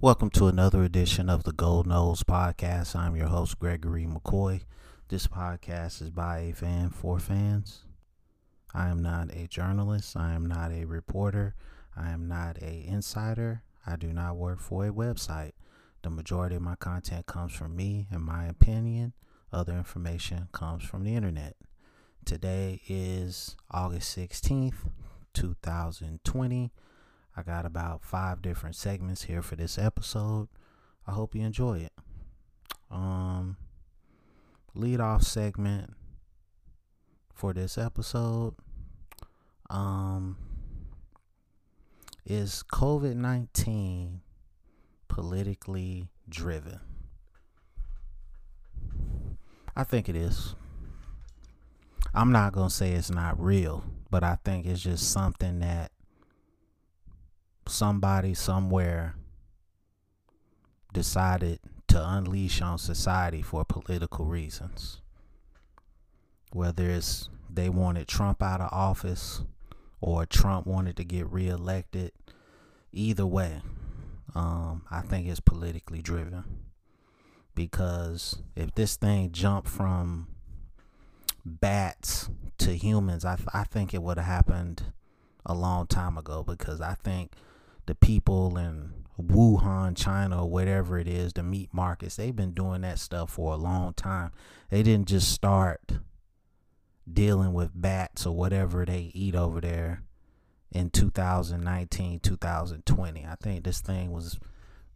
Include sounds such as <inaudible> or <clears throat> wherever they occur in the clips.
Welcome to another edition of the Gold Nose Podcast. I'm your host, Gregory McCoy. This podcast is by a fan for fans. I am not a journalist. I am not a reporter. I am not a insider. I do not work for a website. The majority of my content comes from me and my opinion. Other information comes from the internet. Today is August 16th, 2020. I got about five different segments here for this episode. I hope you enjoy it. Um, lead off segment for this episode um, is COVID 19 politically driven? I think it is. I'm not going to say it's not real, but I think it's just something that somebody somewhere decided to unleash on society for political reasons. Whether it's they wanted Trump out of office or Trump wanted to get reelected, either way, um, I think it's politically driven. Because if this thing jumped from bats to humans, I, th- I think it would have happened a long time ago because I think the people in Wuhan, China, or whatever it is, the meat markets, they've been doing that stuff for a long time. They didn't just start dealing with bats or whatever they eat over there in 2019, 2020. I think this thing was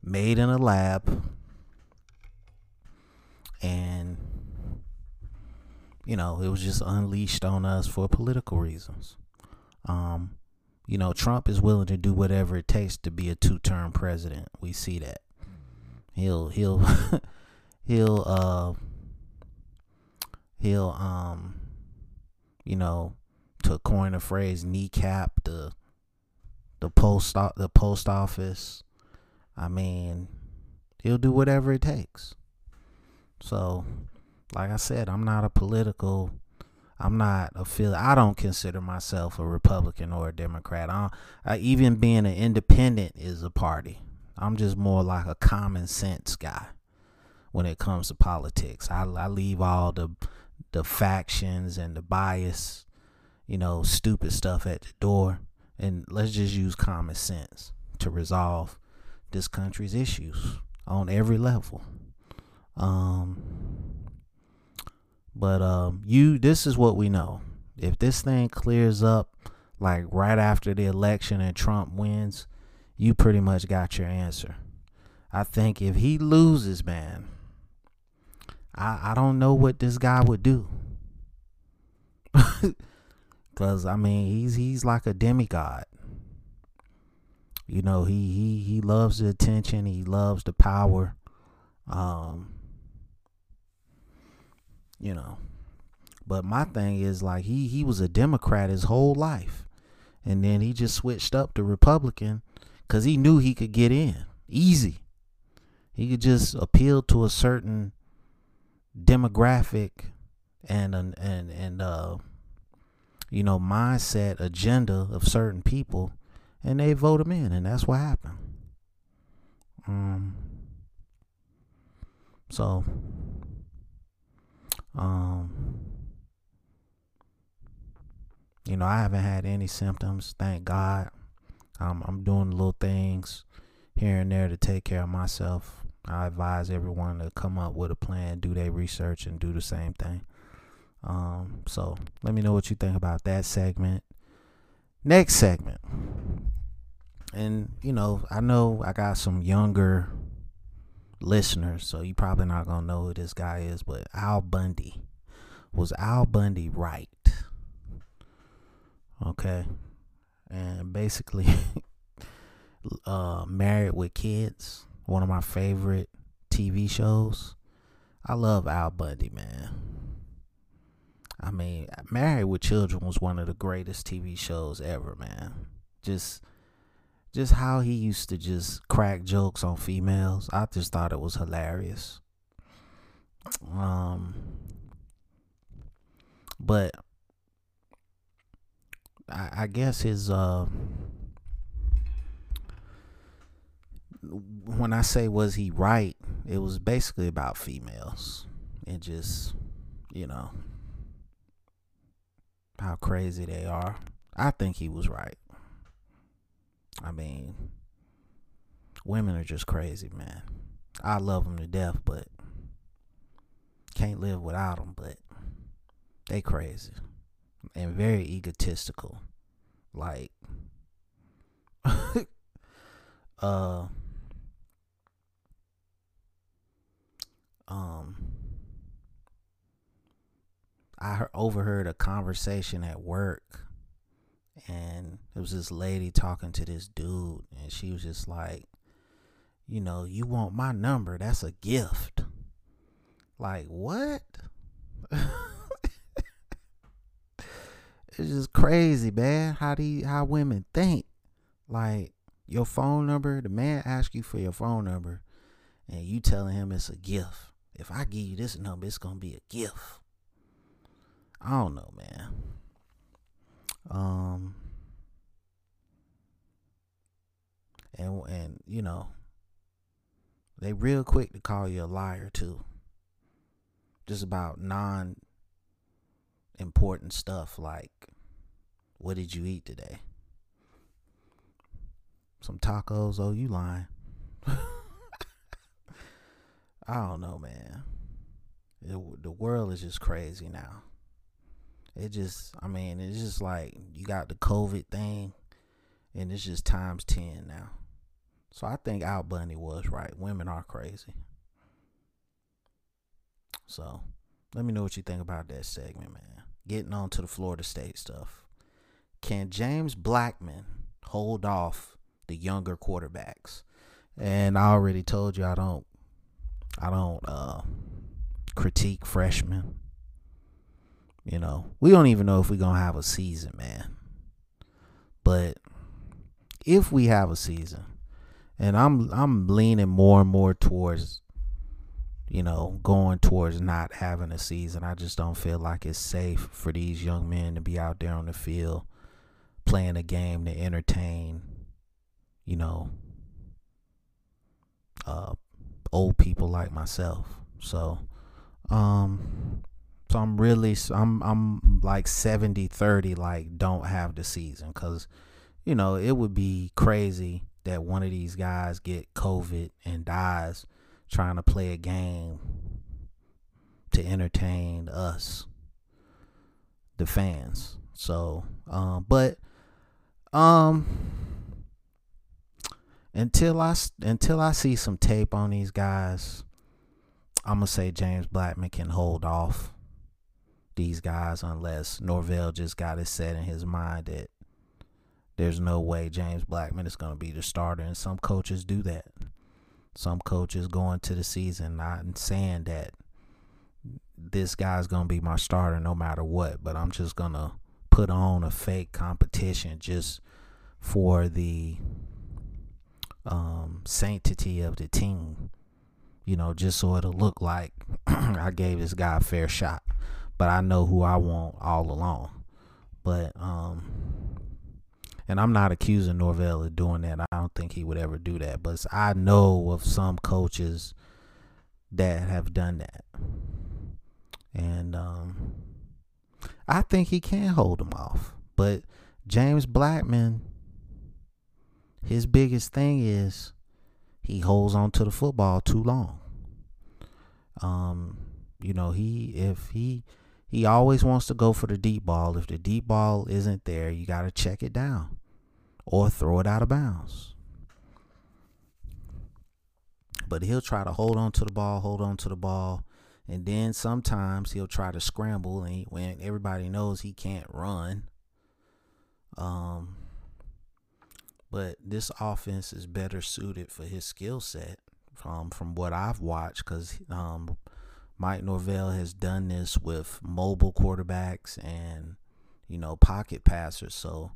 made in a lab and you know, it was just unleashed on us for political reasons. Um, you know, Trump is willing to do whatever it takes to be a two-term president. We see that. He'll he'll <laughs> he'll uh he'll um you know to coin a phrase kneecap the the post the post office. I mean, he'll do whatever it takes. So, like I said, I'm not a political I'm not a feel. I don't consider myself a Republican or a Democrat. I, I, even being an independent is a party. I'm just more like a common sense guy when it comes to politics. I, I leave all the the factions and the bias, you know, stupid stuff at the door, and let's just use common sense to resolve this country's issues on every level. Um, but um, you, this is what we know. If this thing clears up, like right after the election and Trump wins, you pretty much got your answer. I think if he loses, man, I I don't know what this guy would do. <laughs> Cause I mean he's he's like a demigod. You know, he he he loves the attention, he loves the power. Um you know. But my thing is like he he was a Democrat his whole life, and then he just switched up to Republican because he knew he could get in easy. He could just appeal to a certain demographic and and and, and uh you know mindset agenda of certain people, and they vote him in, and that's what happened. Um. So um, you know, I haven't had any symptoms, thank God. Um, I'm doing little things here and there to take care of myself. I advise everyone to come up with a plan, do their research, and do the same thing. Um, so let me know what you think about that segment. Next segment. And, you know, I know I got some younger listeners, so you probably not gonna know who this guy is, but Al Bundy. Was Al Bundy right? Okay. And basically <laughs> uh Married with Kids, one of my favorite TV shows. I love Al Bundy, man. I mean, Married with Children was one of the greatest TV shows ever, man. Just just how he used to just crack jokes on females. I just thought it was hilarious. Um, but I, I guess his uh, when I say was he right, it was basically about females and just, you know, how crazy they are. I think he was right. I mean, women are just crazy, man. I love them to death, but can't live without them. But they crazy and very egotistical. Like, <laughs> uh, um, I overheard a conversation at work, and it was this lady talking to this dude, and she was just like, you know, you want my number? That's a gift. Like, what? <laughs> it's just crazy, man. How do you, how women think? Like your phone number, the man asks you for your phone number, and you telling him it's a gift. If I give you this number, it's gonna be a gift. I don't know, man. Um, and and you know, they real quick to call you a liar too. Just about non important stuff like what did you eat today? Some tacos, oh you lying. <laughs> I don't know, man. It, the world is just crazy now. It just, I mean, it's just like you got the COVID thing, and it's just times 10 now. So I think Al Bundy was right. Women are crazy. So let me know what you think about that segment, man. Getting on to the Florida State stuff. Can James Blackman hold off the younger quarterbacks? And I already told you I don't I don't uh, critique freshmen. You know, we don't even know if we're gonna have a season, man. But if we have a season, and I'm I'm leaning more and more towards, you know, going towards not having a season. I just don't feel like it's safe for these young men to be out there on the field playing a game to entertain, you know, uh, old people like myself. So, um, so I'm really, I'm, I'm like 70, 30, like don't have the season. Cause, you know, it would be crazy that one of these guys get COVID and dies trying to play a game to entertain us, the fans. So, um, but, um, until I until I see some tape on these guys, I'm gonna say James Blackman can hold off these guys unless Norvell just got it set in his mind that there's no way James Blackman is gonna be the starter, and some coaches do that. Some coaches go into the season not saying that this guy's gonna be my starter no matter what, but I'm just gonna put on a fake competition just for the um, sanctity of the team. You know, just so it'll look like <clears throat> I gave this guy a fair shot. But I know who I want all along. But um and I'm not accusing Norvell of doing that. I don't think he would ever do that. But I know of some coaches that have done that. And um I think he can hold him off. But James Blackman his biggest thing is he holds on to the football too long. Um, you know, he if he he always wants to go for the deep ball. If the deep ball isn't there, you got to check it down or throw it out of bounds. But he'll try to hold on to the ball, hold on to the ball, and then sometimes he'll try to scramble and he, when everybody knows he can't run. Um, but this offense is better suited for his skill set from from what I've watched because um, Mike Norvell has done this with mobile quarterbacks and you know pocket passers, so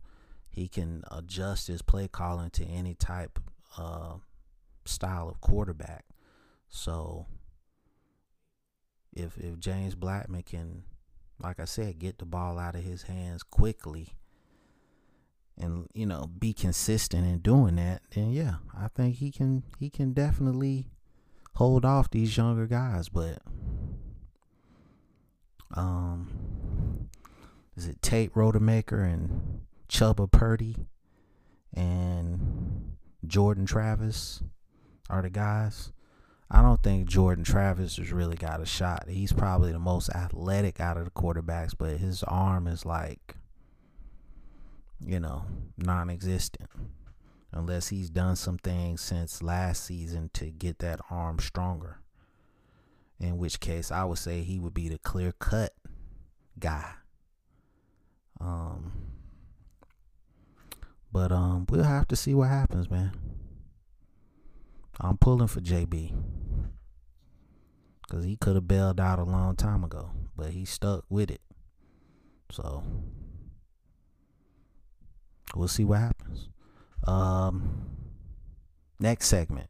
he can adjust his play calling to any type uh, style of quarterback. So if if James Blackman can, like I said, get the ball out of his hands quickly and you know be consistent in doing that, then yeah, I think he can he can definitely hold off these younger guys. But um, is it Tate Rodemaker and Chubba Purdy and Jordan Travis are the guys. I don't think Jordan Travis has really got a shot. He's probably the most athletic out of the quarterbacks, but his arm is like, you know, non existent. Unless he's done some things since last season to get that arm stronger. In which case, I would say he would be the clear cut guy. Um, but um, we'll have to see what happens, man. I'm pulling for JB. Because he could have bailed out a long time ago. But he stuck with it. So we'll see what happens. Um next segment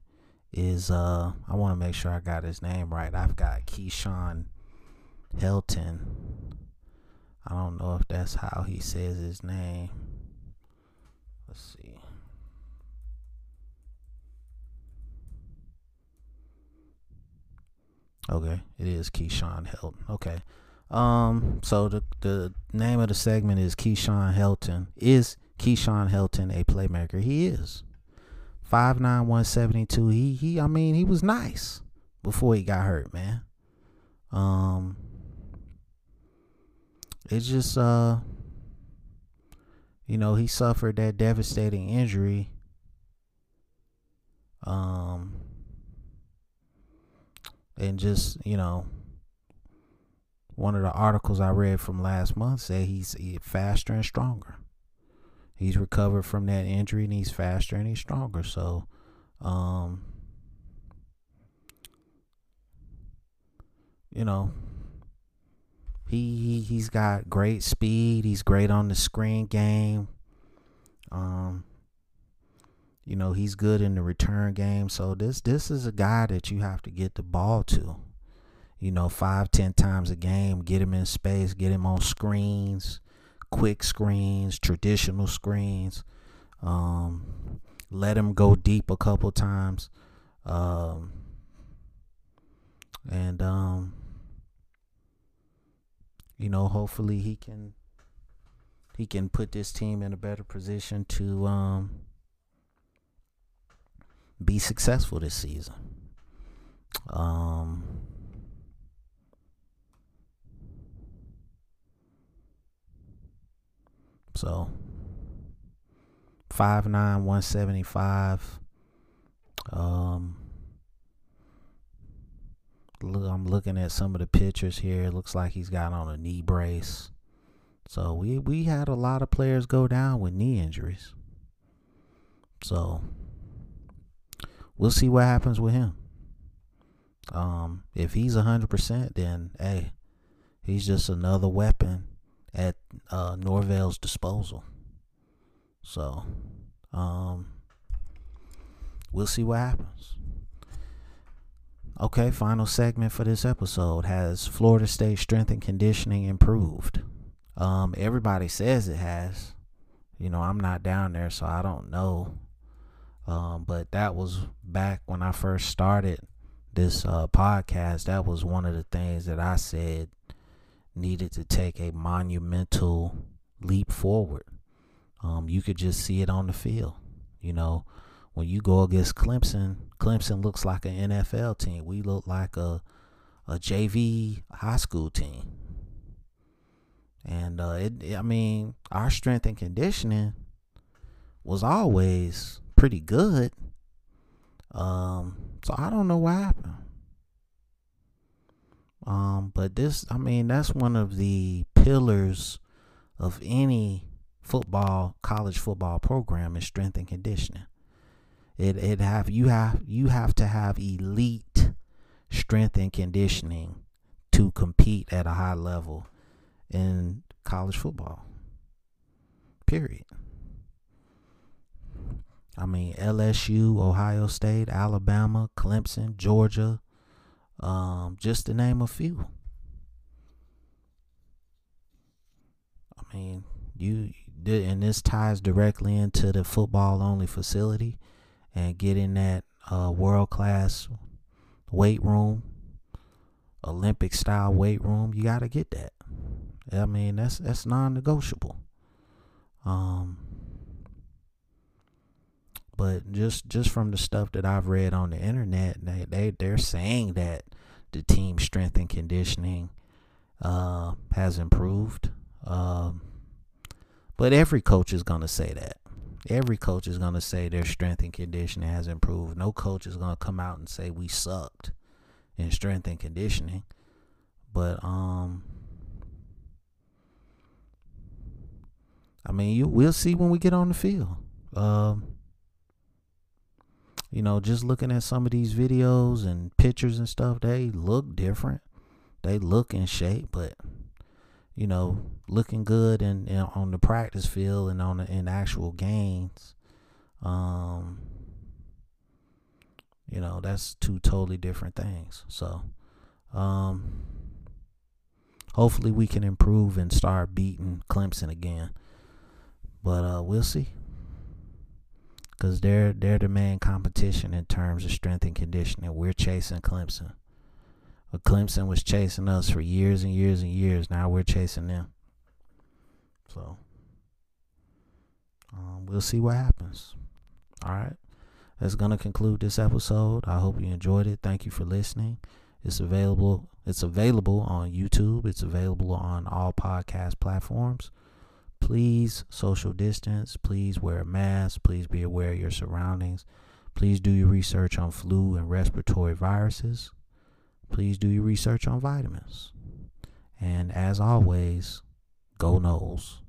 is uh I want to make sure I got his name right. I've got Keyshawn Helton. I don't know if that's how he says his name. Let's see. Okay, it is Keyshawn Helton. Okay. Um, so the the name of the segment is Keyshawn Helton. Is Keyshawn Helton a playmaker? He is. Five nine one seventy two. He he I mean he was nice before he got hurt, man. Um it's just uh you know, he suffered that devastating injury. Um and just you know one of the articles I read from last month said he's faster and stronger. He's recovered from that injury and he's faster and he's stronger. So, um, you know, he, he he's got great speed. He's great on the screen game. Um, you know, he's good in the return game. So this this is a guy that you have to get the ball to. You know, five, ten times a game, get him in space, get him on screens, quick screens, traditional screens. Um, let him go deep a couple times. Um, and um, you know, hopefully he can he can put this team in a better position to um be successful this season. Um, so five nine one seventy five. Um, look, I'm looking at some of the pictures here. It looks like he's got on a knee brace. So we we had a lot of players go down with knee injuries. So we'll see what happens with him. Um, if he's hundred percent, then hey, he's just another weapon at uh, Norvell's disposal. So, um, we'll see what happens. Okay, final segment for this episode. Has Florida State strength and conditioning improved? Um, everybody says it has. You know, I'm not down there, so I don't know um, but that was back when I first started this uh, podcast. That was one of the things that I said needed to take a monumental leap forward. Um, you could just see it on the field. You know, when you go against Clemson, Clemson looks like an NFL team. We look like a a JV high school team. And uh, it, I mean, our strength and conditioning was always pretty good. Um, so I don't know what happened. Um, but this, I mean, that's one of the pillars of any football, college football program is strength and conditioning. It it have you have you have to have elite strength and conditioning to compete at a high level in college football. Period. I mean, LSU, Ohio State, Alabama, Clemson, Georgia, um, just to name a few. I mean, you and this ties directly into the football only facility and getting that uh, world class weight room, Olympic style weight room. You got to get that. I mean, that's that's non negotiable. Um, but just just from the stuff that I've read on the internet, they they they're saying that the team strength and conditioning uh, has improved. Um, but every coach is gonna say that. Every coach is gonna say their strength and conditioning has improved. No coach is gonna come out and say we sucked in strength and conditioning. But um I mean, you we'll see when we get on the field. Um, you know, just looking at some of these videos and pictures and stuff, they look different. They look in shape, but you know, looking good and on the practice field and on the, in actual games, um, you know, that's two totally different things. So, um, hopefully we can improve and start beating Clemson again. But uh, we'll see. Cause they're they're the main competition in terms of strength and conditioning. We're chasing Clemson. But Clemson was chasing us for years and years and years. Now we're chasing them. So um, we'll see what happens. All right. That's gonna conclude this episode. I hope you enjoyed it. Thank you for listening. It's available. It's available on YouTube. It's available on all podcast platforms. Please social distance. Please wear a mask. Please be aware of your surroundings. Please do your research on flu and respiratory viruses. Please do your research on vitamins. And as always, go Noles.